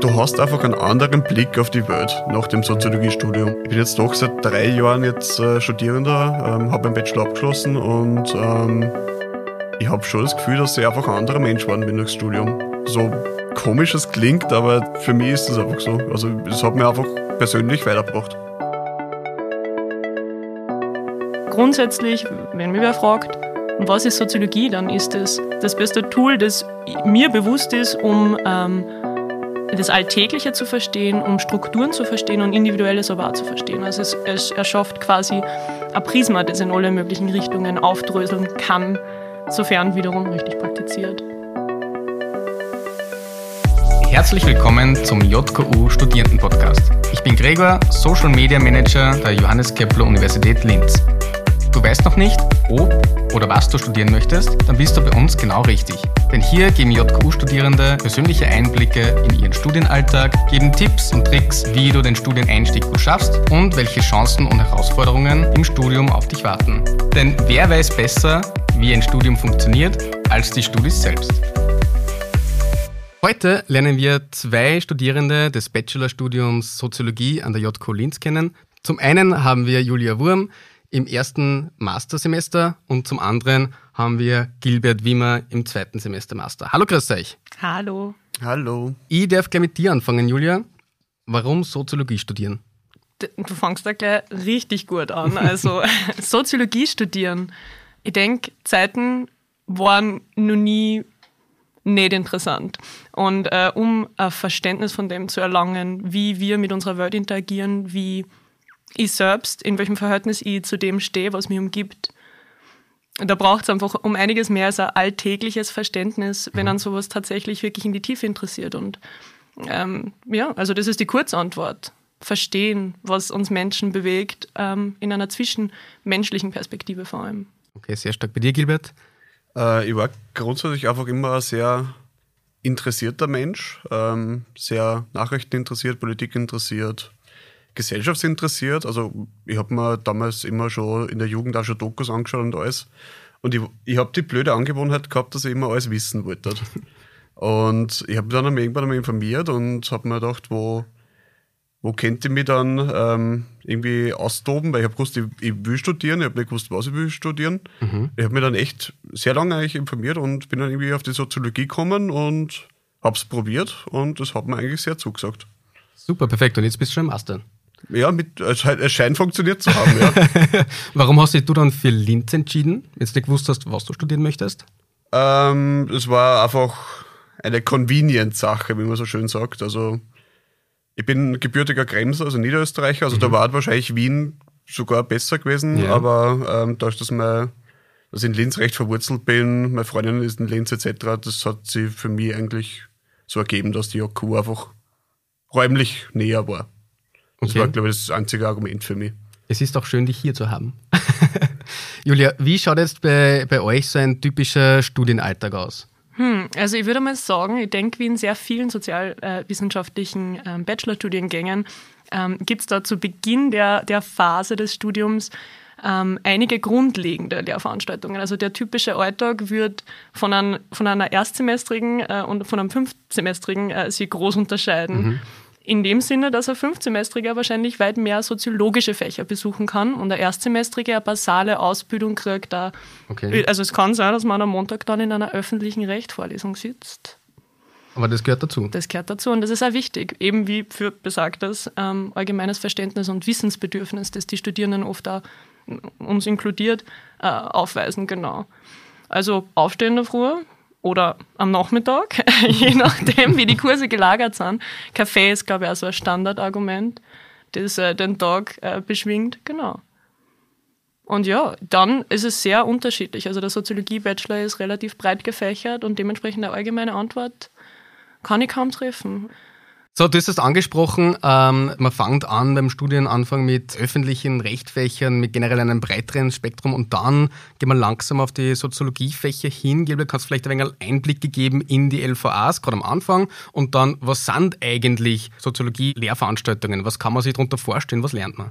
Du hast einfach einen anderen Blick auf die Welt nach dem Soziologiestudium. Ich bin jetzt doch seit drei Jahren jetzt äh, Studierender, ähm, habe meinen Bachelor abgeschlossen und ähm, ich habe schon das Gefühl, dass ich einfach ein anderer Mensch geworden bin durchs Studium. So komisch es klingt, aber für mich ist es einfach so. Also es hat mir einfach persönlich weitergebracht. Grundsätzlich, wenn mich wer fragt, was ist Soziologie, dann ist es das beste Tool, das mir bewusst ist, um ähm, das Alltägliche zu verstehen, um Strukturen zu verstehen und Individuelles aber auch zu verstehen. Also es, es erschafft quasi ein Prisma, das in alle möglichen Richtungen aufdröseln kann, sofern wiederum richtig praktiziert. Herzlich willkommen zum JKU Studierendenpodcast. Ich bin Gregor, Social Media Manager der Johannes Kepler Universität Linz. Du weißt noch nicht, ob oder was du studieren möchtest, dann bist du bei uns genau richtig. Denn hier geben JKU-Studierende persönliche Einblicke in ihren Studienalltag, geben Tipps und Tricks, wie du den Studieneinstieg gut schaffst und welche Chancen und Herausforderungen im Studium auf dich warten. Denn wer weiß besser, wie ein Studium funktioniert, als die Studis selbst. Heute lernen wir zwei Studierende des Bachelorstudiums Soziologie an der JKU Linz kennen. Zum einen haben wir Julia Wurm, im ersten Mastersemester und zum anderen haben wir Gilbert Wimmer im zweiten Semester Master. Hallo, grüß euch. Hallo. Hallo. Ich darf gleich mit dir anfangen, Julia. Warum Soziologie studieren? Du fangst da gleich richtig gut an. Also Soziologie studieren. Ich denke, Zeiten waren noch nie nicht interessant. Und äh, um ein Verständnis von dem zu erlangen, wie wir mit unserer Welt interagieren, wie ich selbst, in welchem Verhältnis ich zu dem stehe, was mich umgibt. Da braucht es einfach um einiges mehr als ein alltägliches Verständnis, wenn an sowas tatsächlich wirklich in die Tiefe interessiert. Und ähm, ja, also das ist die Kurzantwort. Verstehen, was uns Menschen bewegt, ähm, in einer zwischenmenschlichen Perspektive vor allem. Okay, sehr stark. Bei dir, Gilbert? Äh, ich war grundsätzlich einfach immer ein sehr interessierter Mensch, ähm, sehr Nachrichten interessiert, Politik interessiert, gesellschaftsinteressiert. Also ich habe mir damals immer schon in der Jugend auch schon Dokus angeschaut und alles. Und ich, ich habe die blöde Angewohnheit gehabt, dass ich immer alles wissen wollte. Und ich habe mich dann irgendwann einmal informiert und habe mir gedacht, wo, wo könnte ich mich dann ähm, irgendwie austoben, weil ich habe gewusst, ich, ich, will studieren, ich habe nicht gewusst, was ich will studieren. Mhm. Ich habe mich dann echt sehr lange eigentlich informiert und bin dann irgendwie auf die Soziologie gekommen und habe es probiert und das hat mir eigentlich sehr zugesagt. Super, perfekt. Und jetzt bist du schon im Master. Ja, mit, es scheint funktioniert zu haben, ja. Warum hast du dich dann für Linz entschieden? Jetzt nicht gewusst hast, was du studieren möchtest? Ähm, es war einfach eine Convenient-Sache, wie man so schön sagt. Also, ich bin gebürtiger Kremser, also Niederösterreicher, also mhm. da war wahrscheinlich Wien sogar besser gewesen, ja. aber ähm, dadurch, dass, mein, dass ich in Linz recht verwurzelt bin, meine Freundin ist in Linz etc., das hat sich für mich eigentlich so ergeben, dass die JQ einfach räumlich näher war. Das okay. war, glaube ich, das einzige Argument für mich. Es ist auch schön, dich hier zu haben. Julia, wie schaut jetzt bei, bei euch so ein typischer Studienalltag aus? Hm, also ich würde mal sagen, ich denke, wie in sehr vielen sozialwissenschaftlichen äh, Bachelorstudiengängen ähm, gibt es da zu Beginn der, der Phase des Studiums ähm, einige grundlegende Lehrveranstaltungen. Also der typische Alltag wird von, ein, von einer erstsemestrigen äh, und von einem fünfsemestrigen äh, sich groß unterscheiden. Mhm. In dem Sinne, dass ein Fünfsemestriger wahrscheinlich weit mehr soziologische Fächer besuchen kann und ein Erstsemestriger eine basale Ausbildung kriegt. Da, okay. Also es kann sein, dass man am Montag dann in einer öffentlichen Rechtvorlesung sitzt. Aber das gehört dazu. Das gehört dazu und das ist auch wichtig, eben wie für besagtes ähm, allgemeines Verständnis und Wissensbedürfnis, das die Studierenden oft auch uns inkludiert, äh, aufweisen, genau. Also aufstehen in der Früh, oder am Nachmittag, je nachdem, wie die Kurse gelagert sind. Kaffee ist, glaube ich, auch so ein Standardargument, das äh, den Tag äh, beschwingt. Genau. Und ja, dann ist es sehr unterschiedlich. Also der Soziologie-Bachelor ist relativ breit gefächert und dementsprechend eine allgemeine Antwort kann ich kaum treffen. So, du hast es angesprochen, ähm, man fängt an beim Studienanfang mit öffentlichen Rechtfächern, mit generell einem breiteren Spektrum und dann geht man langsam auf die Soziologiefächer hin. Gilbert, kannst du vielleicht ein wenig Einblick geben in die LVAs, gerade am Anfang und dann, was sind eigentlich Soziologie-Lehrveranstaltungen? Was kann man sich darunter vorstellen? Was lernt man?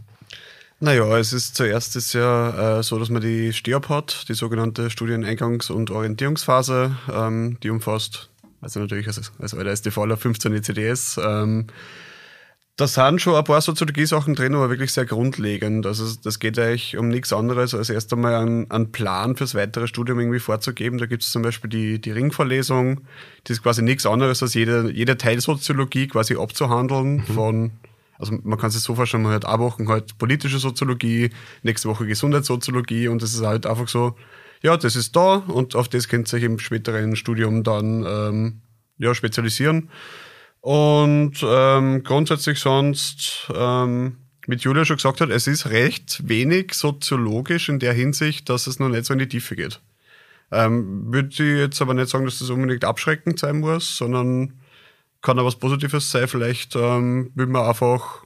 Naja, es ist zuerst ist ja äh, so, dass man die STIAP hat, die sogenannte Studieneingangs- und Orientierungsphase, ähm, die umfasst also natürlich als, als alter auf 15 ECDS. Ähm, da sind schon ein paar Soziologie-Sachen drin, aber wirklich sehr grundlegend. Also das geht eigentlich um nichts anderes, als erst einmal einen, einen Plan fürs weitere Studium irgendwie vorzugeben. Da gibt es zum Beispiel die, die Ringvorlesung, die ist quasi nichts anderes, als jede, jede Teilsoziologie quasi abzuhandeln mhm. von also man kann sich so vorstellen, man hat eine Woche halt politische Soziologie, nächste Woche Gesundheitssoziologie und das ist halt einfach so, ja, das ist da und auf das könnt ihr euch im späteren Studium dann ähm, ja, spezialisieren. Und ähm, grundsätzlich sonst, ähm, mit Julia schon gesagt hat, es ist recht wenig soziologisch in der Hinsicht, dass es noch nicht so in die Tiefe geht. Ähm, Würde ich jetzt aber nicht sagen, dass das unbedingt abschreckend sein muss, sondern kann auch was Positives sein. Vielleicht ähm, will man einfach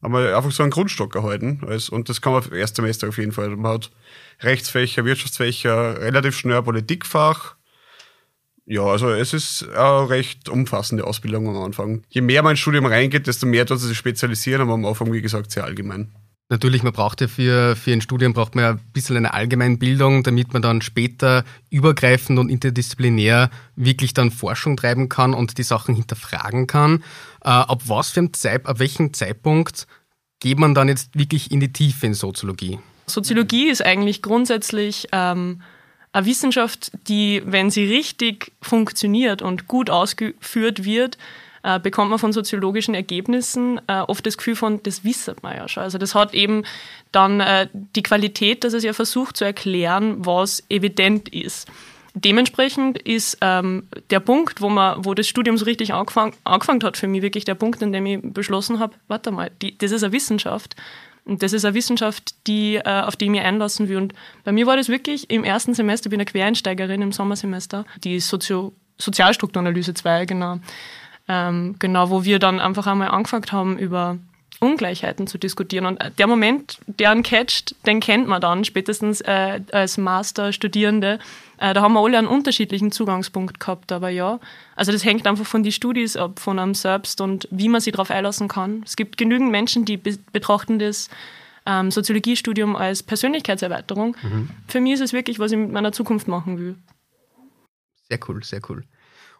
einmal einfach so einen Grundstock erhalten. Und das kann man im Erstsemester auf jeden Fall. Man hat Rechtsfächer, Wirtschaftsfächer, relativ schnell Politikfach. Ja, also es ist eine recht umfassende Ausbildung am Anfang. Je mehr man ins Studium reingeht, desto mehr tut sich spezialisieren, aber am Anfang, wie gesagt, sehr allgemein. Natürlich, man braucht ja für, für ein Studium braucht man ja ein bisschen eine Allgemeinbildung, damit man dann später übergreifend und interdisziplinär wirklich dann Forschung treiben kann und die Sachen hinterfragen kann. Äh, ab was für einem Zeit, ab welchem Zeitpunkt geht man dann jetzt wirklich in die Tiefe in Soziologie? Soziologie ist eigentlich grundsätzlich ähm, eine Wissenschaft, die, wenn sie richtig funktioniert und gut ausgeführt wird, äh, bekommt man von soziologischen Ergebnissen äh, oft das Gefühl von, das wissen man ja schon. Also das hat eben dann äh, die Qualität, dass es ja versucht zu erklären, was evident ist. Dementsprechend ist ähm, der Punkt, wo, man, wo das Studium so richtig angefangen, angefangen hat für mich, wirklich der Punkt, in dem ich beschlossen habe, warte mal, die, das ist eine Wissenschaft. Und das ist eine Wissenschaft, die, äh, auf die ich mich einlassen will. Und bei mir war das wirklich im ersten Semester, ich bin eine Quereinsteigerin im Sommersemester, die Sozio Sozialstrukturanalyse 2, genau. Ähm, genau, wo wir dann einfach einmal angefangen haben, über Ungleichheiten zu diskutieren. Und der Moment, der einen catcht, den kennt man dann spätestens äh, als Masterstudierende. Äh, da haben wir alle einen unterschiedlichen Zugangspunkt gehabt, aber ja. Also das hängt einfach von den Studis ab, von einem selbst und wie man sich darauf einlassen kann. Es gibt genügend Menschen, die be betrachten das ähm, Soziologiestudium als Persönlichkeitserweiterung. Mhm. Für mich ist es wirklich, was ich mit meiner Zukunft machen will. Sehr cool, sehr cool.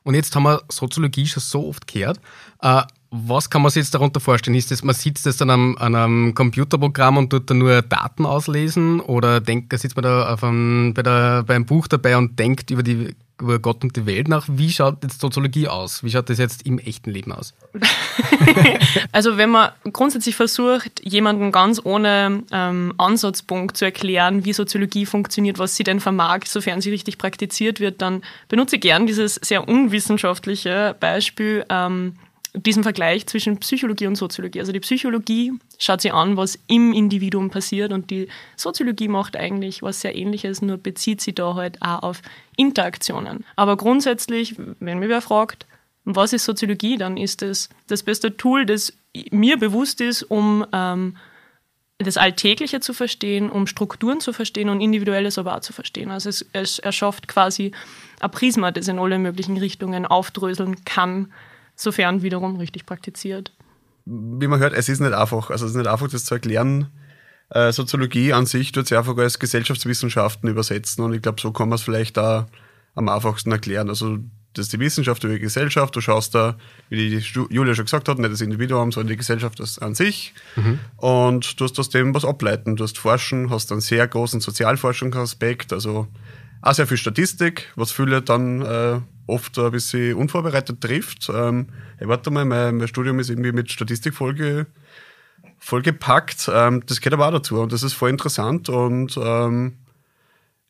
Und jetzt haben wir Soziologie schon so oft gehört. Äh, was kann man sich jetzt darunter vorstellen? Ist das, man sitzt jetzt an einem, an einem Computerprogramm und tut da nur Daten auslesen oder denkt, sitzt man da einem, bei der, beim Buch dabei und denkt über, die, über Gott und die Welt nach? Wie schaut jetzt Soziologie aus? Wie schaut das jetzt im echten Leben aus? also wenn man grundsätzlich versucht, jemanden ganz ohne ähm, Ansatzpunkt zu erklären, wie Soziologie funktioniert, was sie denn vermag, sofern sie richtig praktiziert wird, dann benutze ich gern dieses sehr unwissenschaftliche Beispiel. Ähm, diesen Vergleich zwischen Psychologie und Soziologie. Also die Psychologie schaut sich an, was im Individuum passiert und die Soziologie macht eigentlich was sehr ähnliches, nur bezieht sie da halt auch auf Interaktionen. Aber grundsätzlich, wenn mir wer fragt, was ist Soziologie, dann ist es das, das beste Tool, das mir bewusst ist, um ähm, das Alltägliche zu verstehen, um Strukturen zu verstehen und Individuelles aber auch zu verstehen. Also es, es erschafft quasi ein Prisma, das in alle möglichen Richtungen aufdröseln kann, sofern wiederum richtig praktiziert. Wie man hört, es ist nicht einfach. Also es ist nicht einfach, das zu erklären. Äh, Soziologie an sich tut sich einfach als Gesellschaftswissenschaften übersetzen und ich glaube, so kann man es vielleicht da am einfachsten erklären. Also das ist die Wissenschaft über die Gesellschaft. Du schaust da, wie die Julia schon gesagt hat, nicht das Individuum, sondern die Gesellschaft an sich. Mhm. Und du hast aus dem was ableiten. Du hast Forschen, hast einen sehr großen Sozialforschungsaspekt, also auch sehr viel Statistik, was viele dann äh, oft ein bisschen unvorbereitet trifft. Ähm, hey, warte mal, mein, mein, Studium ist irgendwie mit Statistik vollge, vollgepackt. Ähm, das gehört aber auch dazu und das ist voll interessant und ähm,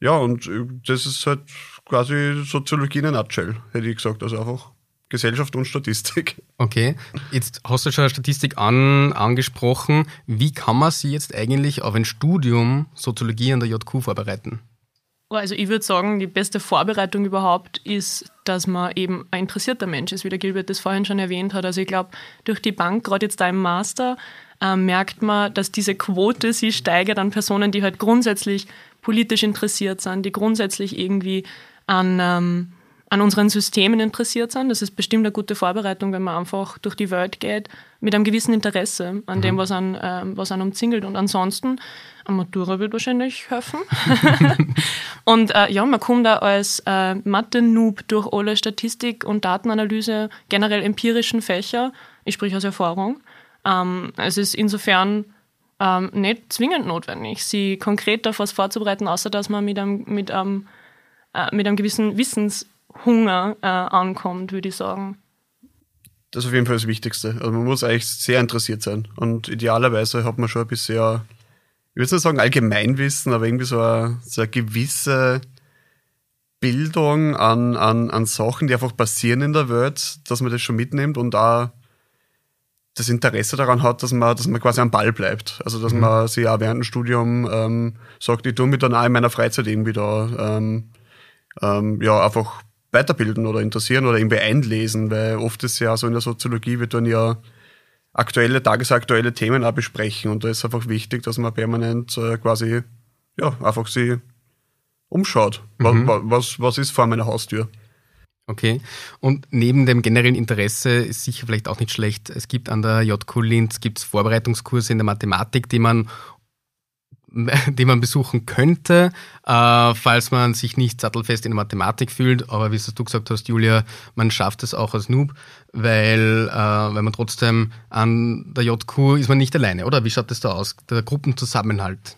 ja, und das ist halt quasi Soziologie in a nutshell, hätte ich gesagt. Also einfach Gesellschaft und Statistik. Okay, jetzt hast du schon Statistik an, angesprochen. Wie kann man sie jetzt eigentlich auf ein Studium Soziologie an der JQ vorbereiten? Also ich würde sagen, die beste Vorbereitung überhaupt ist, dass man eben ein interessierter Mensch ist, wie der Gilbert das vorhin schon erwähnt hat. Also ich glaube, durch die Bank, gerade jetzt da im Master, äh, merkt man, dass diese Quote sich steigert an Personen, die halt grundsätzlich politisch interessiert sind, die grundsätzlich irgendwie an, ähm, an unseren Systemen interessiert sind. Das ist bestimmt eine gute Vorbereitung, wenn man einfach durch die Welt geht, mit einem gewissen Interesse an mhm. dem, was an, äh, was an umzingelt. Und ansonsten, eine Matura wird wahrscheinlich helfen. Und äh, ja, man kommt da als äh, Mathe-Noob durch alle Statistik und Datenanalyse, generell empirischen Fächer. Ich spreche aus Erfahrung. Ähm, es ist insofern ähm, nicht zwingend notwendig, sie konkret auf was vorzubereiten, außer dass man mit einem, mit einem, äh, mit einem gewissen Wissenshunger äh, ankommt, würde ich sagen. Das ist auf jeden Fall das Wichtigste. Also man muss eigentlich sehr interessiert sein. Und idealerweise hat man schon ein bisschen, ich würde nicht sagen Allgemeinwissen, aber irgendwie so eine, so eine gewisse Bildung an, an, an Sachen, die einfach passieren in der Welt, dass man das schon mitnimmt und da das Interesse daran hat, dass man, dass man quasi am Ball bleibt. Also dass mhm. man sich auch während dem Studium ähm, sagt, ich tue mich dann auch in meiner Freizeit irgendwie da ähm, ähm, ja, einfach weiterbilden oder interessieren oder irgendwie einlesen, weil oft ist ja so in der Soziologie, wir tun ja aktuelle, tagesaktuelle Themen auch besprechen und da ist einfach wichtig, dass man permanent äh, quasi ja, einfach sie umschaut. Mhm. Was, was, was ist vor meiner Haustür? Okay. Und neben dem generellen Interesse ist sicher vielleicht auch nicht schlecht, es gibt an der JQ Linz gibt's Vorbereitungskurse in der Mathematik, die man die man besuchen könnte, äh, falls man sich nicht sattelfest in der Mathematik fühlt. Aber wie du gesagt hast, Julia, man schafft es auch als Noob, weil, äh, weil man trotzdem an der JQ ist man nicht alleine, oder? Wie schaut das da aus? Der Gruppenzusammenhalt.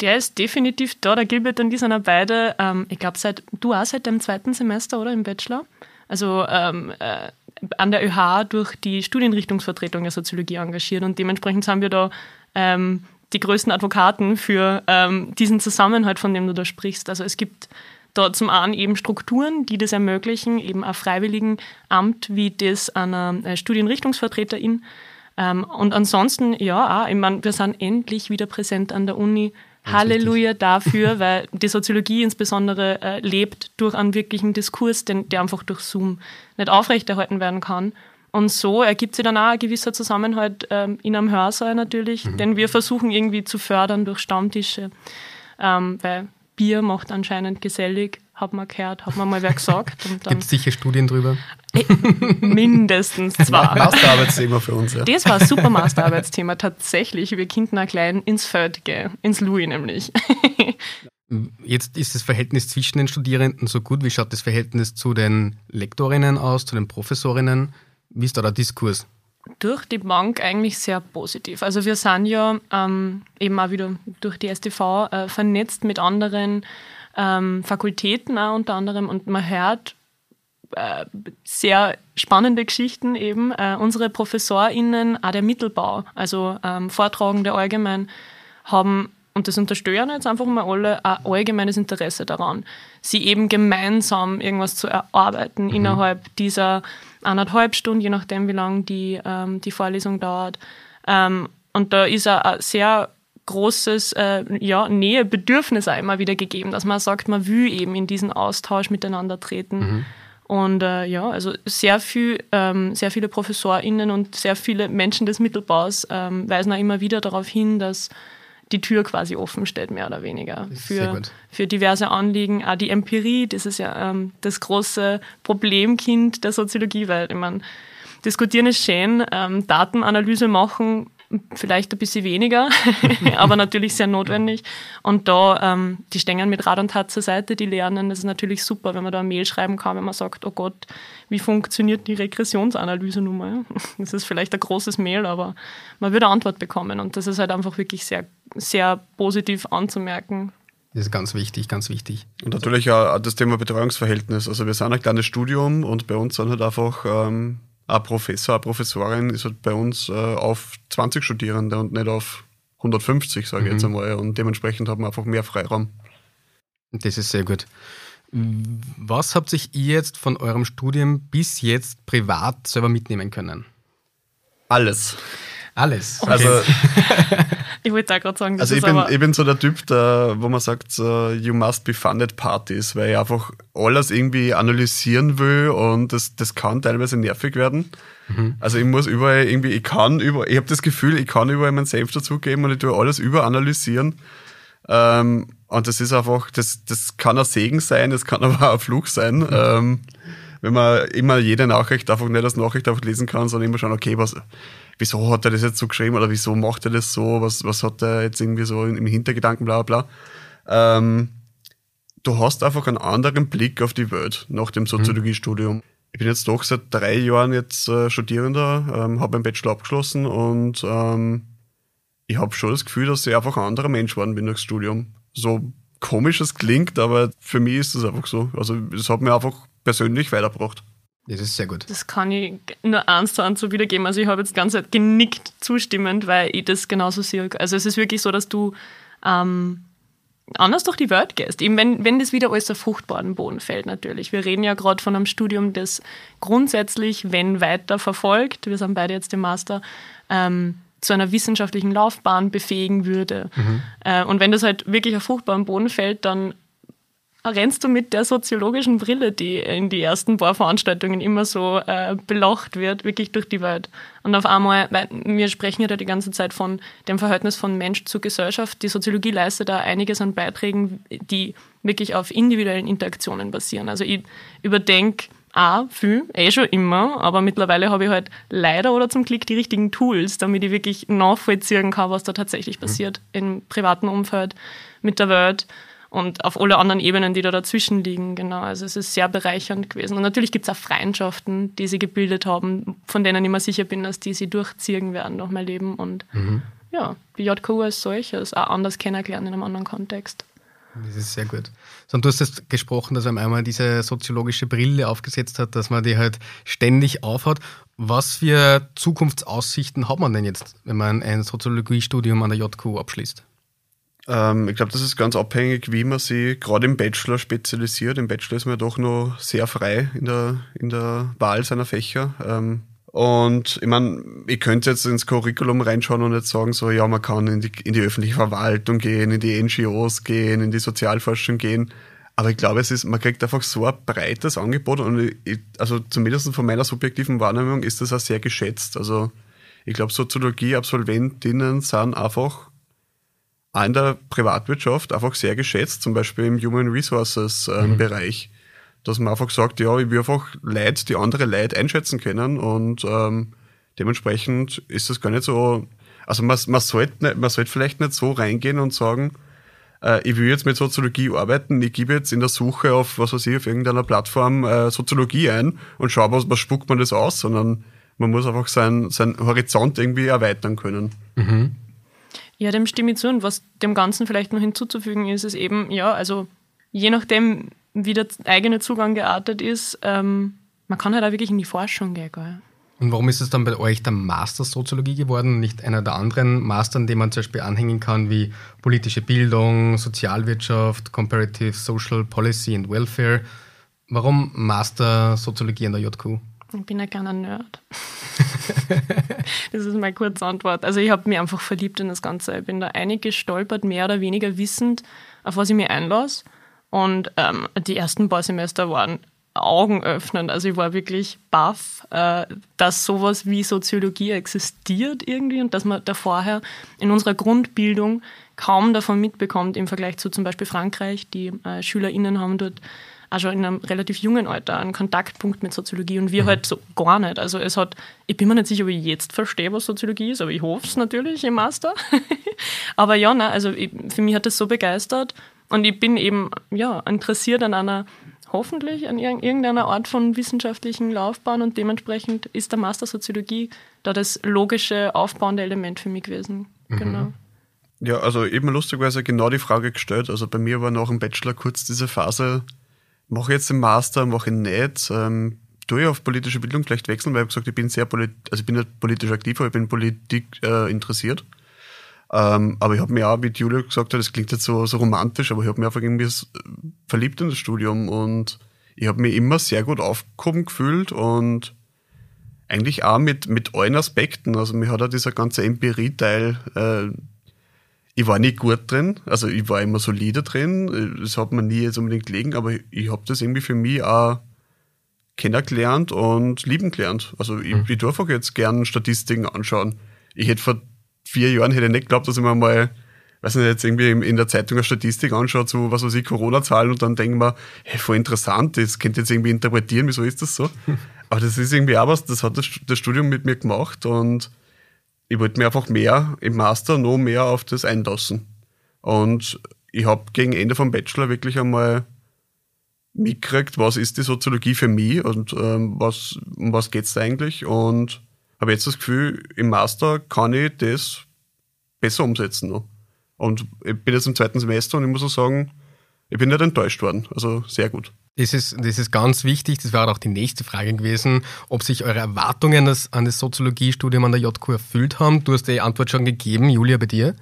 Der ist definitiv da. Der Gilbert und die sind beide, ähm, ich glaube, seit du auch seit dem zweiten Semester, oder? Im Bachelor. Also ähm, äh, an der ÖH durch die Studienrichtungsvertretung der Soziologie engagiert und dementsprechend haben wir da ähm, die größten Advokaten für ähm, diesen Zusammenhalt, von dem du da sprichst. Also es gibt da zum einen eben Strukturen, die das ermöglichen, eben ein freiwilligen Amt wie das einer äh, Studienrichtungsvertreterin. Ähm, und ansonsten, ja, auch, ich meine, wir sind endlich wieder präsent an der Uni. Halleluja dafür, weil die Soziologie insbesondere äh, lebt durch einen wirklichen Diskurs, den, der einfach durch Zoom nicht aufrechterhalten werden kann. Und so ergibt sich dann auch ein gewisser Zusammenhalt ähm, in einem Hörsaal natürlich, mhm. den wir versuchen irgendwie zu fördern durch Stammtische, ähm, weil Bier macht anscheinend gesellig, hat man gehört, hat man mal wer gesagt. Gibt es sicher Studien drüber? Äh, mindestens zwei. Masterarbeitsthema für uns, ja. Das war ein super Masterarbeitsthema, tatsächlich. Wir könnten auch klein ins Feld gehen, ins Louis nämlich. Jetzt ist das Verhältnis zwischen den Studierenden so gut. Wie schaut das Verhältnis zu den Lektorinnen aus, zu den Professorinnen? Wie ist da der Diskurs? Durch die Bank eigentlich sehr positiv. Also wir sind ja ähm, eben auch wieder durch die STV äh, vernetzt mit anderen ähm, Fakultäten auch unter anderem und man hört äh, sehr spannende Geschichten eben. Äh, unsere ProfessorInnen, auch der Mittelbau, also ähm, Vortragende allgemein, haben und das unterstützen jetzt einfach mal alle, ein allgemeines Interesse daran, sie eben gemeinsam irgendwas zu erarbeiten mhm. innerhalb dieser anderthalb Stunden, je nachdem, wie lange die, ähm, die Vorlesung dauert. Ähm, und da ist ein, sehr großes äh, ja, Nähebedürfnis auch immer wieder gegeben, dass man sagt, man will eben in diesen Austausch miteinander treten. Mhm. Und äh, ja, also sehr viel, ähm, sehr viele ProfessorInnen und sehr viele Menschen des Mittelbaus ähm, weisen auch immer wieder darauf hin, dass die Tür quasi offen steht, mehr oder weniger, für, für diverse Anliegen. Auch die Empirie, das ist ja ähm, das große Problemkind der Soziologie, weil ich meine, diskutieren ist schön, ähm, Datenanalyse machen vielleicht ein bisschen weniger, aber natürlich sehr notwendig. Und da, ähm, die stehen mit Rad und Tat zur Seite, die lernen. Das ist natürlich super, wenn man da eine Mail schreiben kann, wenn man sagt, oh Gott, wie funktioniert die Regressionsanalyse nun mal? Das ist vielleicht ein großes Mail, aber man würde eine Antwort bekommen. Und das ist halt einfach wirklich sehr, sehr positiv anzumerken. Das ist ganz wichtig, ganz wichtig. Und natürlich auch das Thema Betreuungsverhältnis. Also wir sind ein kleines Studium und bei uns sind halt einfach ähm, ein Professor, eine Professorin ist halt bei uns äh, auf 20 Studierende und nicht auf 150, sage ich mhm. jetzt einmal. Und dementsprechend haben wir einfach mehr Freiraum. Das ist sehr gut. Was habt sich ihr jetzt von eurem Studium bis jetzt privat selber mitnehmen können? Alles. Alles. Okay. Also, ich wollte da gerade sagen, das also ich bin, ich bin so der Typ, der, wo man sagt, uh, you must be funded parties, weil ich einfach alles irgendwie analysieren will und das, das kann teilweise nervig werden. Mhm. Also ich muss überall irgendwie, ich kann über, ich habe das Gefühl, ich kann überall mein Senf dazugeben und ich tue alles überanalysieren. Ähm, und das ist einfach, das, das kann ein Segen sein, das kann aber auch ein Fluch sein. Mhm. Ähm, wenn man immer jede Nachricht einfach nicht als Nachricht einfach lesen kann, sondern immer schauen, okay, was, wieso hat er das jetzt so geschrieben oder wieso macht er das so, was, was hat er jetzt irgendwie so im Hintergedanken, bla bla. Ähm, du hast einfach einen anderen Blick auf die Welt nach dem Soziologiestudium. Ich bin jetzt doch seit drei Jahren jetzt äh, Studierender, ähm, habe meinen Bachelor abgeschlossen und ähm, ich habe schon das Gefühl, dass ich einfach ein anderer Mensch geworden bin durchs Studium. So komisch es klingt, aber für mich ist es einfach so. Also es hat mir einfach persönlich weitergebracht. Das ist sehr gut. Das kann ich nur eins zu eins so wiedergeben. Also ich habe jetzt ganz genickt zustimmend, weil ich das genauso sehe. Also es ist wirklich so, dass du ähm, anders durch die Welt gehst. Eben wenn, wenn das wieder alles auf fruchtbaren Boden fällt natürlich. Wir reden ja gerade von einem Studium, das grundsätzlich, wenn weiter verfolgt, wir sind beide jetzt im Master, ähm, zu einer wissenschaftlichen Laufbahn befähigen würde. Mhm. Äh, und wenn das halt wirklich auf fruchtbaren Boden fällt, dann rennst du mit der soziologischen Brille, die in die ersten paar Veranstaltungen immer so äh, belacht wird, wirklich durch die Welt. Und auf einmal, weil wir sprechen ja da die ganze Zeit von dem Verhältnis von Mensch zu Gesellschaft. Die Soziologie leistet da einiges an Beiträgen, die wirklich auf individuellen Interaktionen basieren. Also ich überdenke auch viel, eh schon immer, aber mittlerweile habe ich halt leider oder zum Glück die richtigen Tools, damit ich wirklich nachvollziehen kann, was da tatsächlich mhm. passiert im privaten Umfeld mit der Welt und auf alle anderen Ebenen, die da dazwischen liegen. Genau, also es ist sehr bereichernd gewesen. Und natürlich gibt es auch Freundschaften, die sie gebildet haben, von denen ich mir sicher bin, dass die sie durchziehen werden durch mein Leben. Und mhm. ja, die JKU als solches auch anders kennengelernt in einem anderen Kontext. Das ist sehr gut. So, und du hast jetzt gesprochen, dass man einmal diese soziologische Brille aufgesetzt hat, dass man die halt ständig aufhat. Was für Zukunftsaussichten hat man denn jetzt, wenn man ein Soziologiestudium an der JKU abschließt? Ähm, ich glaube, das ist ganz abhängig, wie man sich gerade im Bachelor spezialisiert. Im Bachelor ist man ja doch noch sehr frei in der, in der Wahl seiner Fächer. Ähm, und ich meine, ich könnte jetzt ins Curriculum reinschauen und jetzt sagen, so, ja, man kann in die, in die öffentliche Verwaltung gehen, in die NGOs gehen, in die Sozialforschung gehen. Aber ich glaube, es ist, man kriegt einfach so ein breites Angebot und ich, also zumindest von meiner subjektiven Wahrnehmung ist das auch sehr geschätzt. Also ich glaube, Soziologie-Absolventinnen sind einfach in der Privatwirtschaft einfach sehr geschätzt, zum Beispiel im Human Resources äh, mhm. Bereich, dass man einfach sagt, ja, ich will einfach Leute, die andere Leute einschätzen können und ähm, dementsprechend ist das gar nicht so, also man, man sollte man sollte vielleicht nicht so reingehen und sagen, äh, ich will jetzt mit Soziologie arbeiten, ich gebe jetzt in der Suche auf, was weiß ich, auf irgendeiner Plattform äh, Soziologie ein und schaue, was, was spuckt man das aus, sondern man muss einfach seinen sein Horizont irgendwie erweitern können. Mhm. Ja, dem stimme ich zu. Und was dem Ganzen vielleicht noch hinzuzufügen ist, ist eben, ja, also je nachdem, wie der eigene Zugang geartet ist, ähm, man kann halt auch wirklich in die Forschung gehen. Gell? Und warum ist es dann bei euch der Master Soziologie geworden, nicht einer der anderen Mastern, den man zum Beispiel anhängen kann, wie politische Bildung, Sozialwirtschaft, Comparative Social Policy and Welfare? Warum Master Soziologie an der JQ? Ich bin ein kleiner Nerd. das ist meine kurze Antwort. Also ich habe mich einfach verliebt in das Ganze. Ich bin da einig gestolpert, mehr oder weniger wissend, auf was ich mir einlasse. Und ähm, die ersten paar Semester waren augenöffnend. Also ich war wirklich baff, äh, dass sowas wie Soziologie existiert irgendwie und dass man da vorher in unserer Grundbildung kaum davon mitbekommt im Vergleich zu zum Beispiel Frankreich. Die äh, SchülerInnen haben dort auch schon in einem relativ jungen Alter einen Kontaktpunkt mit Soziologie und wir mhm. halt so gar nicht. Also es hat, ich bin mir nicht sicher, ob ich jetzt verstehe, was Soziologie ist, aber ich hoffe es natürlich im Master. aber ja, nein, also ich, für mich hat das so begeistert und ich bin eben ja interessiert an einer hoffentlich an irgendeiner Art von wissenschaftlichen Laufbahn und dementsprechend ist der Master Soziologie da das logische aufbauende Element für mich gewesen. Mhm. Genau. Ja, also eben lustigerweise genau die Frage gestellt. Also bei mir war nach dem Bachelor kurz diese Phase, mache jetzt den Master, mache ich nicht. Ähm, tue ich auf politische Bildung vielleicht wechseln, weil ich gesagt ich bin sehr polit also ich bin nicht politisch aktiv, aber ich bin Politik äh, interessiert. Ähm, aber ich habe mir auch, wie Julia gesagt hat, das klingt jetzt so, so romantisch, aber ich habe mich einfach irgendwie verliebt in das Studium und ich habe mich immer sehr gut aufgehoben gefühlt und eigentlich auch mit, mit allen Aspekten. Also mir hat auch dieser ganze Empirie-Teil äh, ich war nicht gut drin, also ich war immer solide drin, das hat mir nie jetzt unbedingt gelegen, aber ich, habe das irgendwie für mich auch kennengelernt und lieben gelernt. Also ich, mhm. ich darf auch jetzt gern Statistiken anschauen. Ich hätte vor vier Jahren hätte ich nicht geglaubt, dass ich mir mal, weiß nicht, jetzt irgendwie in der Zeitung eine Statistik anschaue zu, was weiß ich, Corona-Zahlen und dann denke ich mir, hey, voll interessant, das könnt ihr jetzt irgendwie interpretieren, wieso ist das so? Aber das ist irgendwie auch was, das hat das, das Studium mit mir gemacht und ich wollte mir einfach mehr im Master noch mehr auf das einlassen. Und ich habe gegen Ende vom Bachelor wirklich einmal mitgekriegt, was ist die Soziologie für mich und ähm, was, um was geht es eigentlich. Und habe jetzt das Gefühl, im Master kann ich das besser umsetzen noch. Und ich bin jetzt im zweiten Semester und ich muss auch sagen, ich bin nicht enttäuscht worden. Also sehr gut. Das ist, das ist ganz wichtig, das wäre auch die nächste Frage gewesen, ob sich eure Erwartungen an das, Soziologiestudium an der JQ erfüllt haben. Du hast die Antwort schon gegeben, Julia, bei dir?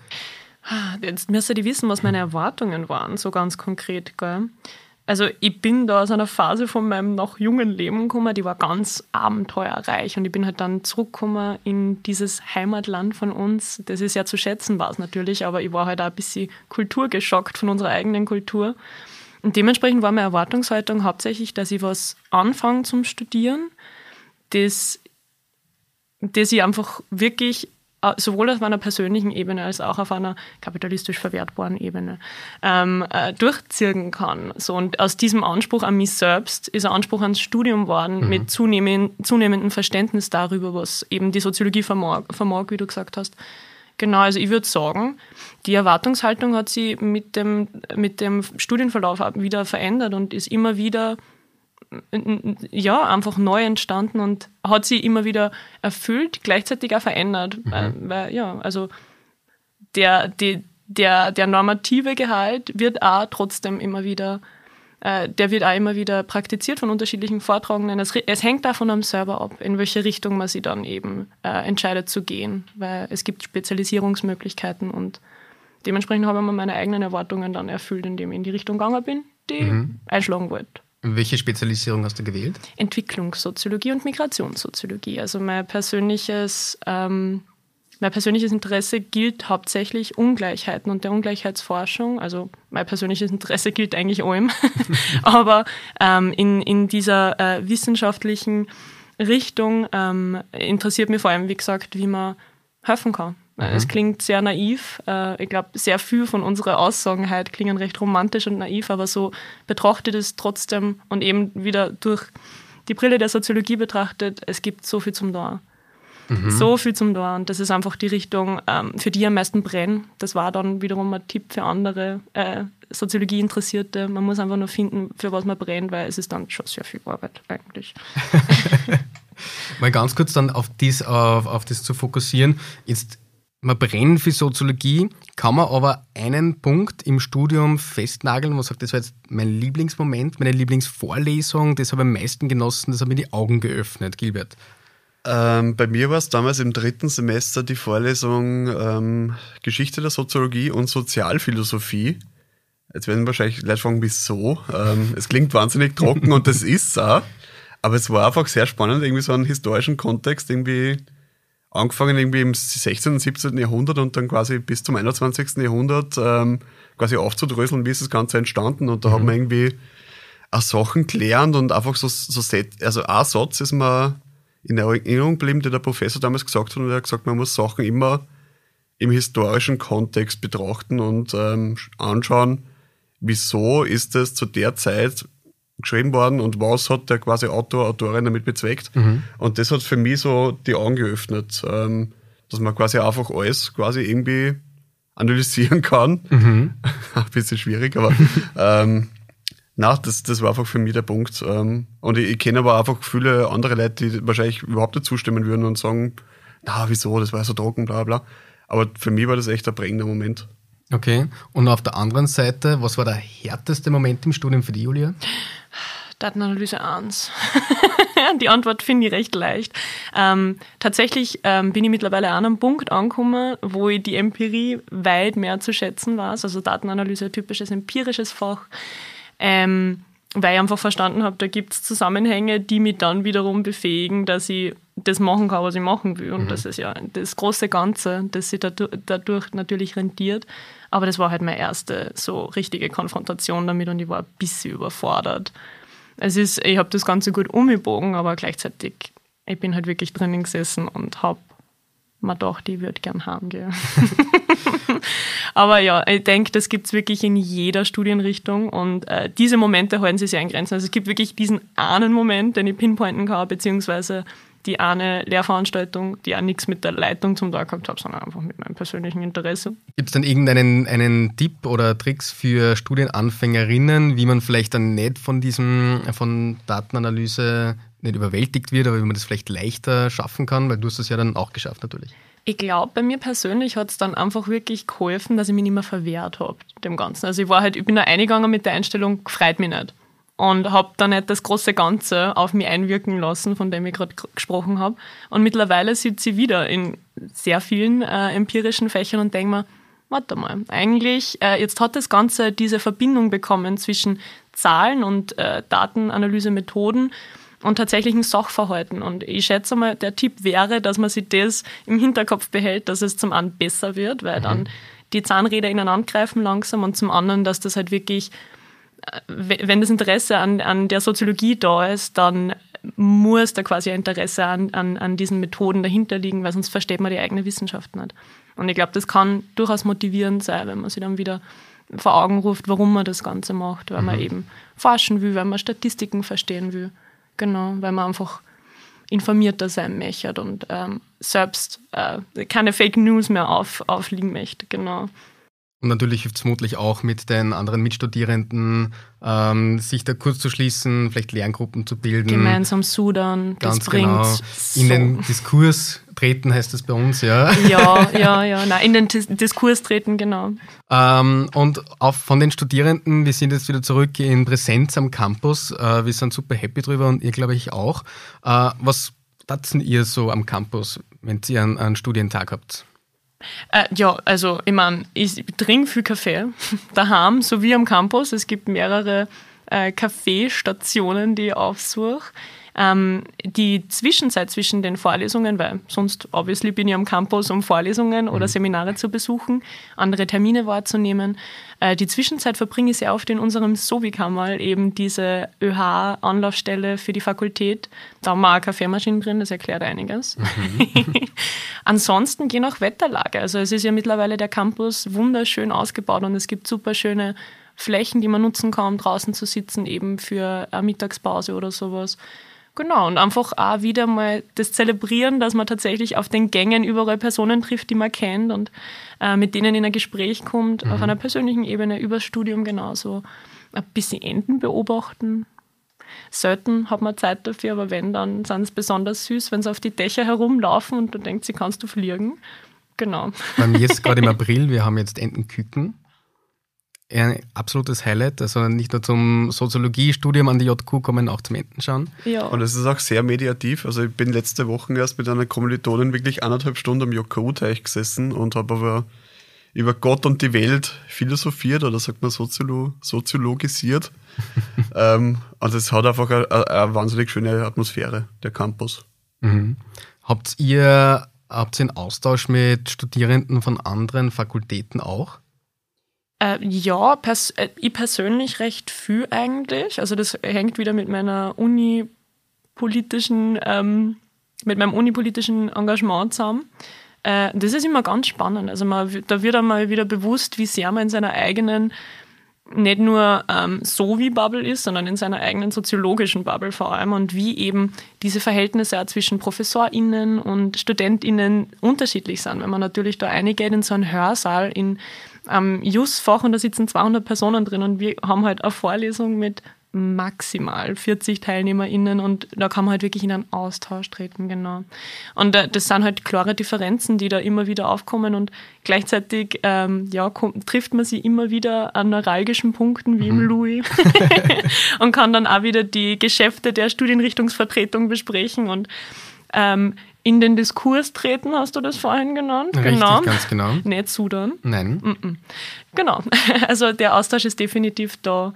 Jetzt müsst ihr wissen, was meine Erwartungen waren, so ganz konkret. Gell? Also ich bin da aus einer Phase von meinem noch jungen Leben gekommen, die war ganz abenteuerreich und ich bin halt dann zurückgekommen in dieses Heimatland von uns. Das ist ja zu schätzen war es natürlich, aber ich war halt auch ein bisschen kulturgeschockt von unserer eigenen Kultur. Und dementsprechend war meine Erwartungshaltung hauptsächlich, dass ich was anfange zum Studieren, das, das ich einfach wirklich äh, sowohl auf einer persönlichen Ebene als auch auf einer kapitalistisch verwertbaren Ebene ähm, äh, durchziehen kann. So, und aus diesem Anspruch an mich selbst ist ein Anspruch ans Studium geworden, mhm. mit zunehmend, zunehmendem Verständnis darüber, was eben die Soziologie vermag, vermag, wie du gesagt hast. Genau, also ich würde sagen, die Erwartungshaltung hat sich mit dem, mit dem Studienverlauf wieder verändert und ist immer wieder ja, einfach neu entstanden und hat sie immer wieder erfüllt, gleichzeitig auch verändert. Mhm. Weil, weil, ja, also der, die, der, der normative Gehalt wird auch trotzdem immer wieder, äh, der wird auch immer wieder praktiziert von unterschiedlichen Vortragenden. Es, es hängt davon am Server ab, in welche Richtung man sich dann eben äh, entscheidet zu gehen, weil es gibt Spezialisierungsmöglichkeiten und dementsprechend habe ich mir meine eigenen Erwartungen dann erfüllt, indem ich in die Richtung gegangen bin, die mhm. ich einschlagen wollte. Welche Spezialisierung hast du gewählt? Entwicklungssoziologie und Migrationssoziologie. Also mein persönliches, ähm, mein persönliches Interesse gilt hauptsächlich Ungleichheiten und der Ungleichheitsforschung. Also mein persönliches Interesse gilt eigentlich allem. Aber ähm, in, in dieser äh, wissenschaftlichen Richtung ähm, interessiert mich vor allem, wie gesagt, wie man helfen kann. Mhm. Es klingt sehr naiv. Äh, ich glaube, sehr viel von unserer Aussagen heute klingen recht romantisch und naiv, aber so betrachtet es trotzdem und eben wieder durch die Brille der Soziologie betrachtet, es gibt so viel zum Da. Mhm. So viel zum Da. Und das ist einfach die Richtung, ähm, für die ich am meisten brennen. Das war dann wiederum ein Tipp für andere äh, Soziologie-Interessierte. Man muss einfach nur finden, für was man brennt, weil es ist dann schon sehr viel Arbeit eigentlich. Mal ganz kurz dann auf, dies, auf, auf das zu fokussieren. Jetzt man brennt für Soziologie, kann man aber einen Punkt im Studium festnageln, wo man sagt, das war jetzt mein Lieblingsmoment, meine Lieblingsvorlesung, das habe ich am meisten genossen, das hat mir die Augen geöffnet, Gilbert. Ähm, bei mir war es damals im dritten Semester die Vorlesung ähm, Geschichte der Soziologie und Sozialphilosophie. Jetzt werden wahrscheinlich Leute fragen, wieso? Ähm, es klingt wahnsinnig trocken und das ist es auch. Aber es war einfach sehr spannend, irgendwie so einen historischen Kontext irgendwie angefangen irgendwie im 16. und 17. Jahrhundert und dann quasi bis zum 21. Jahrhundert ähm, quasi aufzudröseln, wie ist das Ganze entstanden. Und da mhm. haben wir irgendwie auch Sachen gelernt und einfach so, so Set, also ein Satz ist mir in Erinnerung geblieben, den der Professor damals gesagt hat und er hat gesagt, man muss Sachen immer im historischen Kontext betrachten und ähm, anschauen, wieso ist es zu der Zeit geschrieben worden und was hat der quasi Autor, Autorin damit bezweckt. Mhm. Und das hat für mich so die Augen geöffnet, ähm, dass man quasi einfach alles quasi irgendwie analysieren kann. Mhm. Ein bisschen schwierig, aber ähm, na, das, das war einfach für mich der Punkt. Ähm, und ich, ich kenne aber einfach viele andere Leute, die wahrscheinlich überhaupt nicht zustimmen würden und sagen, na, wieso, das war so trocken, bla bla. Aber für mich war das echt ein prägender Moment. Okay. Und auf der anderen Seite, was war der härteste Moment im Studium für die Julia? Datenanalyse 1. die Antwort finde ich recht leicht. Ähm, tatsächlich ähm, bin ich mittlerweile an einem Punkt angekommen, wo ich die Empirie weit mehr zu schätzen weiß. Also Datenanalyse, ein typisches empirisches Fach. Ähm, weil ich einfach verstanden habe, da gibt es Zusammenhänge, die mich dann wiederum befähigen, dass ich das machen kann, was ich machen will. Und mhm. das ist ja das große Ganze, das sich dadurch, natürlich rentiert. Aber das war halt meine erste so richtige Konfrontation damit und ich war ein bisschen überfordert es ist, ich habe das Ganze gut umgebogen, aber gleichzeitig, ich bin halt wirklich drinnen gesessen und habe mir gedacht, ich würde gern heimgehen. aber ja, ich denke, das gibt es wirklich in jeder Studienrichtung und äh, diese Momente halten sich sehr in Grenzen. Also es gibt wirklich diesen einen Moment, den ich pinpointen kann, beziehungsweise die eine Lehrveranstaltung, die auch nichts mit der Leitung zum Tag gehabt habe, sondern einfach mit meinem persönlichen Interesse. Gibt es dann irgendeinen einen Tipp oder Tricks für Studienanfängerinnen, wie man vielleicht dann nicht von diesem, von Datenanalyse nicht überwältigt wird, aber wie man das vielleicht leichter schaffen kann, weil du hast das ja dann auch geschafft natürlich. Ich glaube, bei mir persönlich hat es dann einfach wirklich geholfen, dass ich mich nicht mehr verwehrt habe, dem Ganzen. Also ich war halt, ich bin da eingegangen mit der Einstellung, freut mich nicht. Und habe dann nicht das große Ganze auf mich einwirken lassen, von dem ich gerade gesprochen habe. Und mittlerweile sitze ich wieder in sehr vielen äh, empirischen Fächern und denke mir, warte mal, eigentlich, äh, jetzt hat das Ganze diese Verbindung bekommen zwischen Zahlen und äh, Datenanalysemethoden und tatsächlichen Sachverhalten. Und ich schätze mal, der Tipp wäre, dass man sich das im Hinterkopf behält, dass es zum einen besser wird, weil mhm. dann die Zahnräder ineinander greifen langsam und zum anderen, dass das halt wirklich, äh, wenn das Interesse an, an der Soziologie da ist, dann muss da quasi ein Interesse an, an, an diesen Methoden dahinter liegen, weil sonst versteht man die eigene Wissenschaft nicht. Und ich glaube, das kann durchaus motivierend sein, wenn man sich dann wieder vor Augen ruft, warum man das Ganze macht, weil mhm. man eben forschen will, weil man Statistiken verstehen will. Genau, weil man einfach informierter sein möchte und ähm, selbst äh, keine Fake News mehr auf, aufliegen möchte. Genau. Und natürlich hilft es vermutlich auch mit den anderen Mitstudierenden, ähm, sich da kurz zu schließen, vielleicht Lerngruppen zu bilden. Gemeinsam sudern, Ganz das genau. bringt so. In den Diskurs treten heißt das bei uns, ja. Ja, ja, ja. Nein, in den Diskurs treten, genau. Ähm, und auch von den Studierenden, wir sind jetzt wieder zurück in Präsenz am Campus. Äh, wir sind super happy drüber und ihr glaube ich auch. Äh, was tatzen ihr so am Campus, wenn ihr einen, einen Studientag habt? Äh, ja, also ich meine, ich trinke viel Kaffee daheim, sowie am Campus. Es gibt mehrere äh, Kaffeestationen, die ich aufsuche. Ähm, die Zwischenzeit zwischen den Vorlesungen, weil sonst obviously bin ich am Campus, um Vorlesungen oder mhm. Seminare zu besuchen, andere Termine wahrzunehmen. Äh, die Zwischenzeit verbringe ich sehr oft in unserem Sovikammer, eben diese ÖH-Anlaufstelle für die Fakultät. Da haben wir auch Kaffeemaschinen drin, das erklärt einiges. Mhm. Ansonsten je nach Wetterlage. Also es ist ja mittlerweile der Campus wunderschön ausgebaut und es gibt super schöne Flächen, die man nutzen kann, um draußen zu sitzen, eben für eine Mittagspause oder sowas. Genau, und einfach auch wieder mal das Zelebrieren, dass man tatsächlich auf den Gängen überall Personen trifft, die man kennt und äh, mit denen in ein Gespräch kommt, mhm. auf einer persönlichen Ebene, übers Studium genauso. Ein bisschen Enten beobachten. Selten hat man Zeit dafür, aber wenn, dann sind es besonders süß, wenn sie auf die Dächer herumlaufen und du denkst, sie kannst du fliegen. Genau. Bei mir ist gerade im April, wir haben jetzt Entenküken ein absolutes Highlight. Also nicht nur zum Soziologiestudium an die JQ kommen, auch zum Entenschauen. Ja. Und es ist auch sehr mediativ. Also ich bin letzte Woche erst mit einer Kommilitonin wirklich eineinhalb Stunden am JQ-Teich gesessen und habe aber über Gott und die Welt philosophiert oder sagt man Soziolo soziologisiert. ähm, und es hat einfach eine, eine, wahnsinnig schöne Atmosphäre, der Campus. Mhm. Habt ihr habt ihr einen Austausch mit Studierenden von anderen Fakultäten auch? Äh, ja, pers äh, ich persönlich recht viel eigentlich. Also das hängt wieder mit meiner unipolitischen, ähm, mit meinem unipolitischen Engagement zusammen. Äh, das ist immer ganz spannend. Also man, da wird einmal wieder bewusst, wie sehr man in seiner eigenen nicht nur ähm, so wie Bubble ist, sondern in seiner eigenen soziologischen Bubble vor allem und wie eben diese Verhältnisse auch zwischen ProfessorInnen und StudentInnen unterschiedlich sind. Wenn man natürlich da eingeht in so einen Hörsaal in am JUS-Fach und da sitzen 200 Personen drin und wir haben halt eine Vorlesung mit maximal 40 TeilnehmerInnen und da kann man halt wirklich in einen Austausch treten, genau. Und äh, das sind halt klare Differenzen, die da immer wieder aufkommen und gleichzeitig ähm, ja, kommt, trifft man sie immer wieder an neuralgischen Punkten wie mhm. im Louis und kann dann auch wieder die Geschäfte der Studienrichtungsvertretung besprechen und ähm, in den Diskurs treten, hast du das vorhin genannt? Richtig, genau. ganz genau. Nicht Sudan. Nein. Mm -mm. Genau. Also der Austausch ist definitiv da.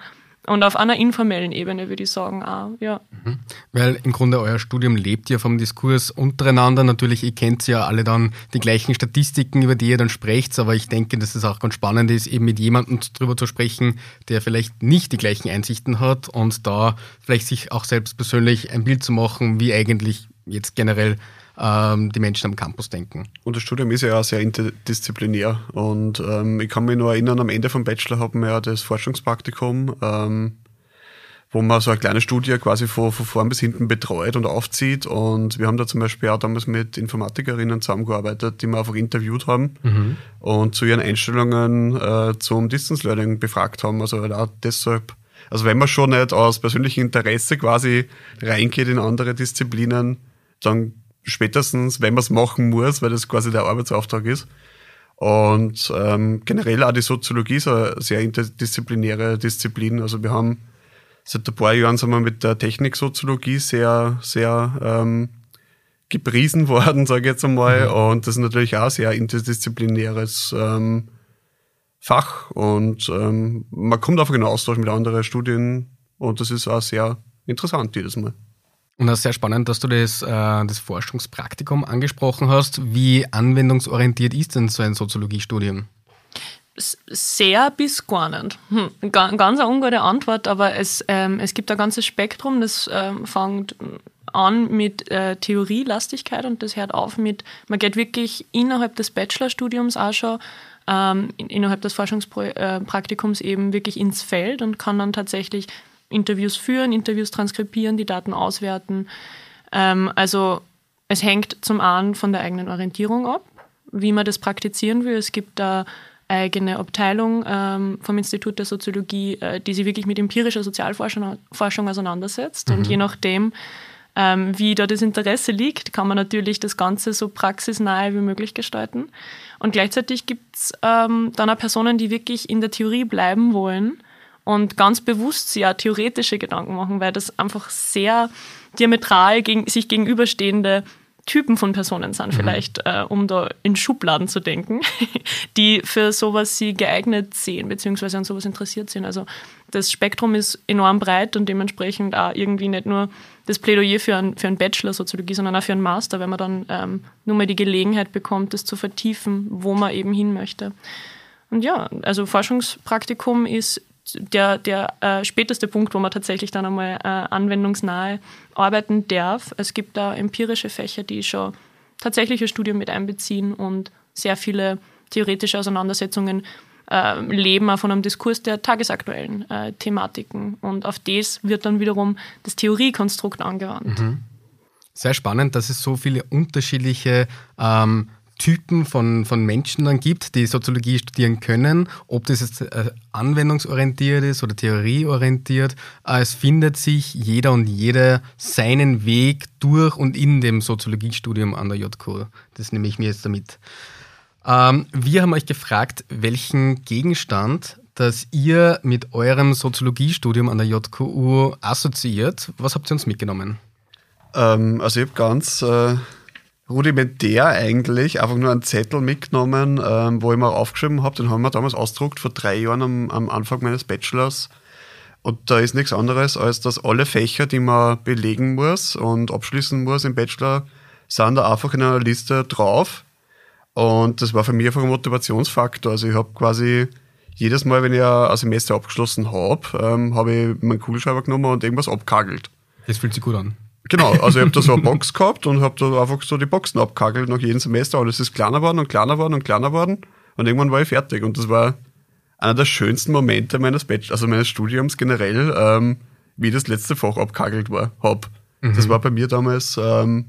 Und auf einer informellen Ebene würde ich sagen auch, ja. Mhm. Weil im Grunde euer Studium lebt ja vom Diskurs untereinander. Natürlich, ihr kennt ja alle dann die gleichen Statistiken, über die ihr dann sprecht, aber ich denke, dass es auch ganz spannend ist, eben mit jemandem drüber zu sprechen, der vielleicht nicht die gleichen Einsichten hat und da vielleicht sich auch selbst persönlich ein Bild zu machen, wie eigentlich jetzt generell ähm, die Menschen am Campus denken. Und das Studium ist ja auch sehr interdisziplinär. Und ähm, ich kann mich nur erinnern, am Ende vom Bachelor haben wir ja das Forschungspraktikum, ähm, wo man so eine kleine Studie quasi von, von vorn bis hinten betreut und aufzieht. Und wir haben da zum Beispiel auch damals mit Informatikerinnen zusammengearbeitet, die wir einfach interviewt haben mhm. und zu ihren Einstellungen äh, zum Distance Learning befragt haben. Also auch deshalb, also wenn man schon nicht aus persönlichem Interesse quasi reingeht in andere Disziplinen, dann spätestens, wenn man es machen muss, weil das quasi der Arbeitsauftrag ist. Und ähm, generell auch die Soziologie ist eine sehr interdisziplinäre Disziplin. Also wir haben seit ein paar Jahren sind wir mit der Techniksoziologie sehr, sehr ähm, gepriesen worden, sage ich jetzt einmal. Mhm. Und das ist natürlich auch ein sehr interdisziplinäres ähm, Fach. Und ähm, man kommt einfach in Austausch mit anderen Studien und das ist auch sehr interessant jedes Mal. Und das ist sehr spannend, dass du das, äh, das Forschungspraktikum angesprochen hast. Wie anwendungsorientiert ist denn so ein Soziologiestudium? sehr bis gar nicht. Hm, ganz eine ungute Antwort, aber es, ähm, es gibt ein ganzes Spektrum, das ähm, fängt an mit äh, Theorielastigkeit und das hört auf mit, man geht wirklich innerhalb des Bachelorstudiums auch schon ähm, innerhalb des Forschungspraktikums eben wirklich ins Feld und kann dann tatsächlich Interviews führen, Interviews transkribieren, die Daten auswerten. Ähm, also es hängt zum einen von der eigenen Orientierung ab, wie man das praktizieren will. Es gibt da eigene Abteilung ähm, vom Institut der Soziologie, äh, die sich wirklich mit empirischer Sozialforschung Forschung auseinandersetzt. Mhm. Und je nachdem, ähm, wie da das Interesse liegt, kann man natürlich das Ganze so praxisnahe wie möglich gestalten. Und gleichzeitig gibt es ähm, dann auch Personen, die wirklich in der Theorie bleiben wollen und ganz bewusst sich auch theoretische Gedanken machen, weil das einfach sehr diametral gegen, sich gegenüberstehende Typen von Personen sind, mhm. vielleicht, äh, um da in Schubladen zu denken, die für sowas sie geeignet sehen, beziehungsweise an sowas interessiert sind. Also das Spektrum ist enorm breit und dementsprechend auch irgendwie nicht nur das Plädoyer für einen, für einen Bachelor Soziologie, sondern auch für einen Master, wenn man dann ähm, nur mal die Gelegenheit bekommt, das zu vertiefen, wo man eben hin möchte. Und ja, also Forschungspraktikum ist der, der äh, späteste Punkt, wo man tatsächlich dann einmal äh, anwendungsnahe arbeiten darf. Es gibt da empirische Fächer, die schon tatsächliche Studien mit einbeziehen und sehr viele theoretische Auseinandersetzungen äh, leben auch von einem Diskurs der tagesaktuellen äh, Thematiken. Und auf das wird dann wiederum das Theoriekonstrukt angewandt. Mhm. Sehr spannend, dass es so viele unterschiedliche ähm, Typen von, von Menschen dann gibt, die Soziologie studieren können, ob das jetzt äh, anwendungsorientiert ist oder theorieorientiert. Äh, es findet sich jeder und jede seinen Weg durch und in dem Soziologiestudium an der JQ. Das nehme ich mir jetzt damit. Ähm, wir haben euch gefragt, welchen Gegenstand, dass ihr mit eurem Soziologiestudium an der JKU assoziiert. Was habt ihr uns mitgenommen? Ähm, also ich habe ganz äh, rudimentär eigentlich einfach nur einen Zettel mitgenommen, ähm, wo ich mal aufgeschrieben habe. Den haben wir damals ausgedruckt vor drei Jahren am, am Anfang meines Bachelors. Und da ist nichts anderes, als dass alle Fächer, die man belegen muss und abschließen muss im Bachelor, sind da einfach in einer Liste drauf. Und das war für mich einfach ein Motivationsfaktor. Also ich habe quasi jedes Mal, wenn ich ein Semester abgeschlossen habe, ähm, habe ich meinen Kugelschreiber genommen und irgendwas abkagelt. Das fühlt sich gut an. Genau, also ich habe da so eine Box gehabt und habe da einfach so die Boxen abkagelt nach jedem Semester. Alles ist kleiner geworden und kleiner geworden und kleiner geworden. Und irgendwann war ich fertig. Und das war einer der schönsten Momente meines Bachelor, also meines Studiums generell, ähm, wie das letzte Fach abkagelt war, hab. Mhm. Das war bei mir damals ähm,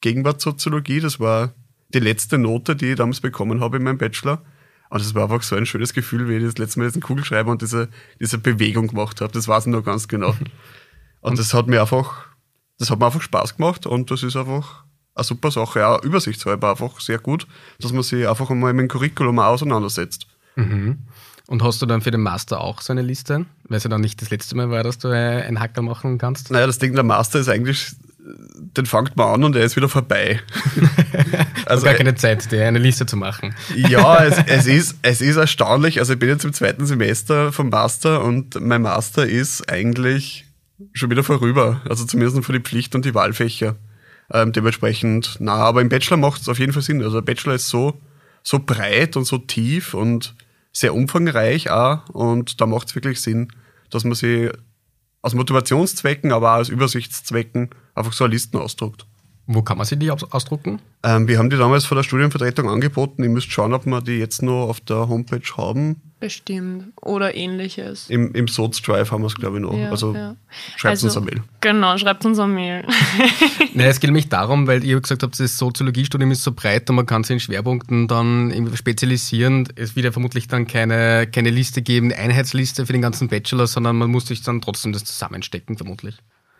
Gegenwartssoziologie. Das war die letzte Note, die ich damals bekommen habe in meinem Bachelor. Und das war einfach so ein schönes Gefühl, wie ich das letzte Mal diesen Kugelschreiber und diese, diese Bewegung gemacht habe. Das war es noch ganz genau. Und das hat mir einfach das hat mir einfach Spaß gemacht und das ist einfach eine super Sache, auch übersichtshalber einfach sehr gut, dass man sich einfach einmal mit dem Curriculum auseinandersetzt. Mhm. Und hast du dann für den Master auch so eine Liste? Weil es ja dann nicht das letzte Mal war, dass du einen Hacker machen kannst? Naja, das Ding der Master ist eigentlich, den fängt man an und er ist wieder vorbei. also gar keine Zeit, dir eine Liste zu machen. ja, es, es, ist, es ist erstaunlich. Also ich bin jetzt im zweiten Semester vom Master und mein Master ist eigentlich schon wieder vorüber. Also zumindest für die Pflicht und die Wahlfächer. Ähm, dementsprechend, na, aber im Bachelor macht es auf jeden Fall Sinn. Also der Bachelor ist so, so breit und so tief und sehr umfangreich auch und da macht es wirklich Sinn, dass man sich aus Motivationszwecken, aber auch aus Übersichtszwecken einfach so Listen ausdruckt. Wo kann man sich die ausdrucken? Ähm, wir haben die damals vor der Studienvertretung angeboten. Ich müsste schauen, ob wir die jetzt noch auf der Homepage haben. Bestimmt. Oder ähnliches. Im, im Soz-Drive haben wir es, glaube ich, noch. Ja, also ja. schreibt Also- uns eine Mail. Genau, schreibt uns eine Mail. Naja, es geht nämlich darum, weil ihr gesagt habt, das Soziologiestudium ist so breit und man kann sich in Schwerpunkten dann spezialisieren. Es wird ja vermutlich dann keine, keine Liste geben, eine Einheitsliste für den ganzen Bachelor, sondern man muss sich dann trotzdem das zusammenstecken, vermutlich.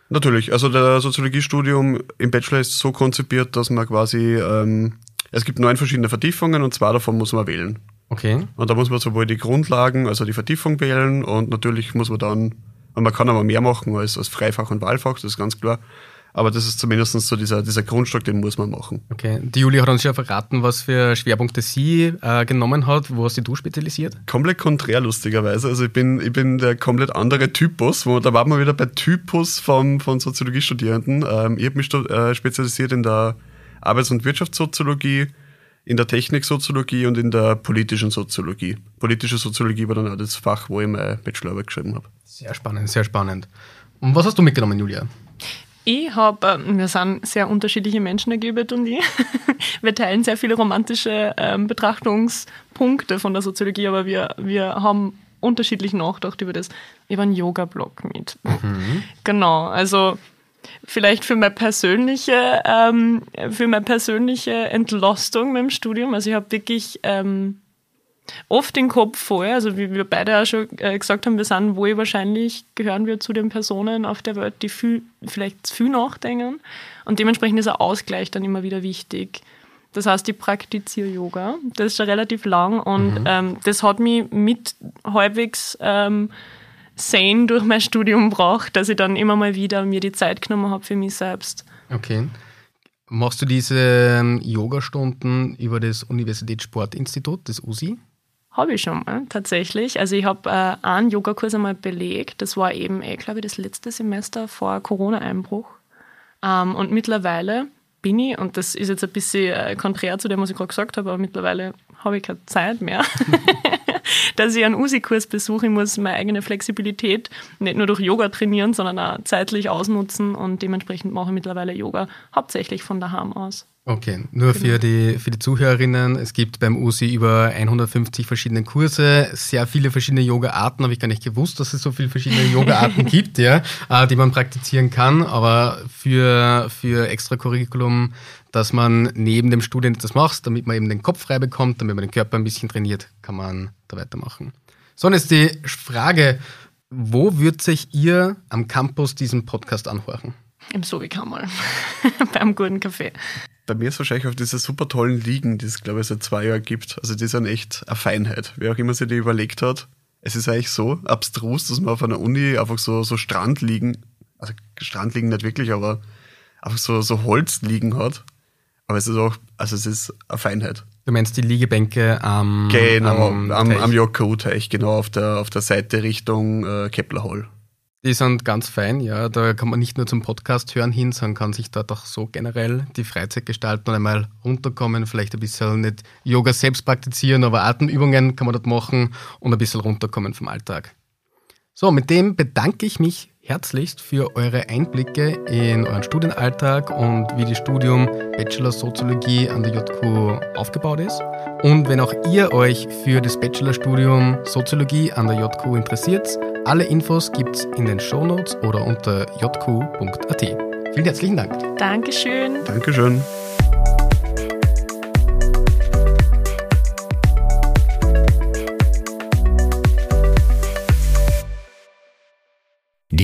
Natürlich, also der Soziologiestudium im Bachelor ist so konzipiert, dass man quasi, ähm, es gibt neun verschiedene Vertiefungen und zwei davon muss man wählen. Okay. Und da muss man sowohl die Grundlagen, also die Vertiefung wählen und natürlich muss man dann, und man kann aber mehr machen als, als Freifach und Wahlfach, das ist ganz klar. Aber das ist zumindest so dieser, dieser Grundstock, den muss man machen. Okay. Die Julia hat uns ja verraten, was für Schwerpunkte sie äh, genommen hat. Wo hast du spezialisiert? Komplett konträr, lustigerweise. Also ich bin, ich bin der komplett andere Typus. Wo, da waren wir wieder bei Typus vom, von Soziologiestudierenden. Ähm, ich habe mich äh, spezialisiert in der Arbeits- und Wirtschaftssoziologie, in der Techniksoziologie und in der politischen Soziologie. Politische Soziologie war dann auch das Fach, wo ich meine Bachelorarbeit geschrieben habe. Sehr spannend, sehr spannend. Und was hast du mitgenommen, Julia? Ich habe, wir sind sehr unterschiedliche Menschen, der Gilbert und ich. Wir teilen sehr viele romantische ähm, Betrachtungspunkte von der Soziologie, aber wir, wir haben unterschiedlich nachgedacht über das. Ich habe einen Yoga-Blog mit. Genau, also vielleicht für meine persönliche, ähm, für meine persönliche Entlastung mit dem Studium. Also ich habe wirklich ähm, oft den Kopf voll, also wie wir beide auch schon äh, gesagt haben, wir sind wohl wahrscheinlich, gehören wir zu den Personen auf der Welt, die viel, vielleicht zu viel nachdenken. Und dementsprechend ist ein Ausgleich dann immer wieder wichtig. Das heißt, ich praktiziere Yoga. Das ist schon relativ lang und ähm, das hat mich mit halbwegs ähm, sane durch mein Studium gebracht, dass ich dann immer mal wieder mir die Zeit genommen habe für mich selbst. Okay. Machst du diese ähm, Yoga-Stunden über das Universitätssportinstitut, das USI? Habe ich schon mal, tatsächlich. Also ich habe äh, einen Yogakurs einmal belegt. Das war eben, eh, glaube ich, das letzte Semester vor Corona-Einbruch. Ähm, und mittlerweile bin ich, und das ist jetzt ein bisschen äh, konträr zu dem, was ich gerade gesagt habe, aber mittlerweile habe ich keine Zeit mehr, dass ich einen USI-Kurs besuche. Ich muss meine eigene Flexibilität nicht nur durch Yoga trainieren, sondern auch zeitlich ausnutzen. Und dementsprechend mache ich mittlerweile Yoga hauptsächlich von daheim aus. Okay, nur für, die, für die Zuhörerinnen, es gibt beim USI über 150 verschiedene Kurse, sehr viele verschiedene Yoga-Arten, habe ich gar nicht gewusst, dass es so viele verschiedene Yoga-Arten gibt, ja, äh, die man praktizieren kann, aber für, für Extracurriculum, dass man neben dem Studium das macht, damit man eben den Kopf frei bekommt, damit man den Körper ein bisschen trainiert, kann man da weitermachen. So, und jetzt die Frage, wo wird sich ihr am Campus diesen Podcast anhören? Im Sovikammer, beim guten Kaffee. Bei mir ist wahrscheinlich auf diese super tollen Ligen, die es, glaube ich, seit zwei Jahren gibt. Also die sind echt eine Feinheit. Wer auch immer sich die überlegt hat. Es ist eigentlich so abstrus, dass man auf einer Uni einfach so, so Strandliegen, also Strandliegen nicht wirklich, aber einfach so, so Holzliegen hat. Aber es ist auch, also es ist eine Feinheit. Du meinst die Liegebänke am, Genau, am, am, Teich? JKU-Teich, genau auf der, auf der Seite Richtung äh, Kepler Hall. Die sind ganz fein, ja. Da kann man nicht nur zum Podcast hören hin, sondern kann sich dort auch so generell die Freizeit gestalten und einmal runterkommen, vielleicht ein bisschen nicht Yoga selbst praktizieren, aber Atemübungen kann man dort machen und ein bisschen runterkommen vom Alltag. So, mit dem bedanke ich mich herzlichst für eure Einblicke in euren Studienalltag und wie das Studium Bachelor Soziologie an der JQ aufgebaut ist. Und wenn auch ihr euch für das Bachelorstudium Soziologie an der JQ interessiert, alle Infos gibt's in den Shownotes oder unter jq.at. Vielen herzlichen Dank. Dankeschön. Dankeschön.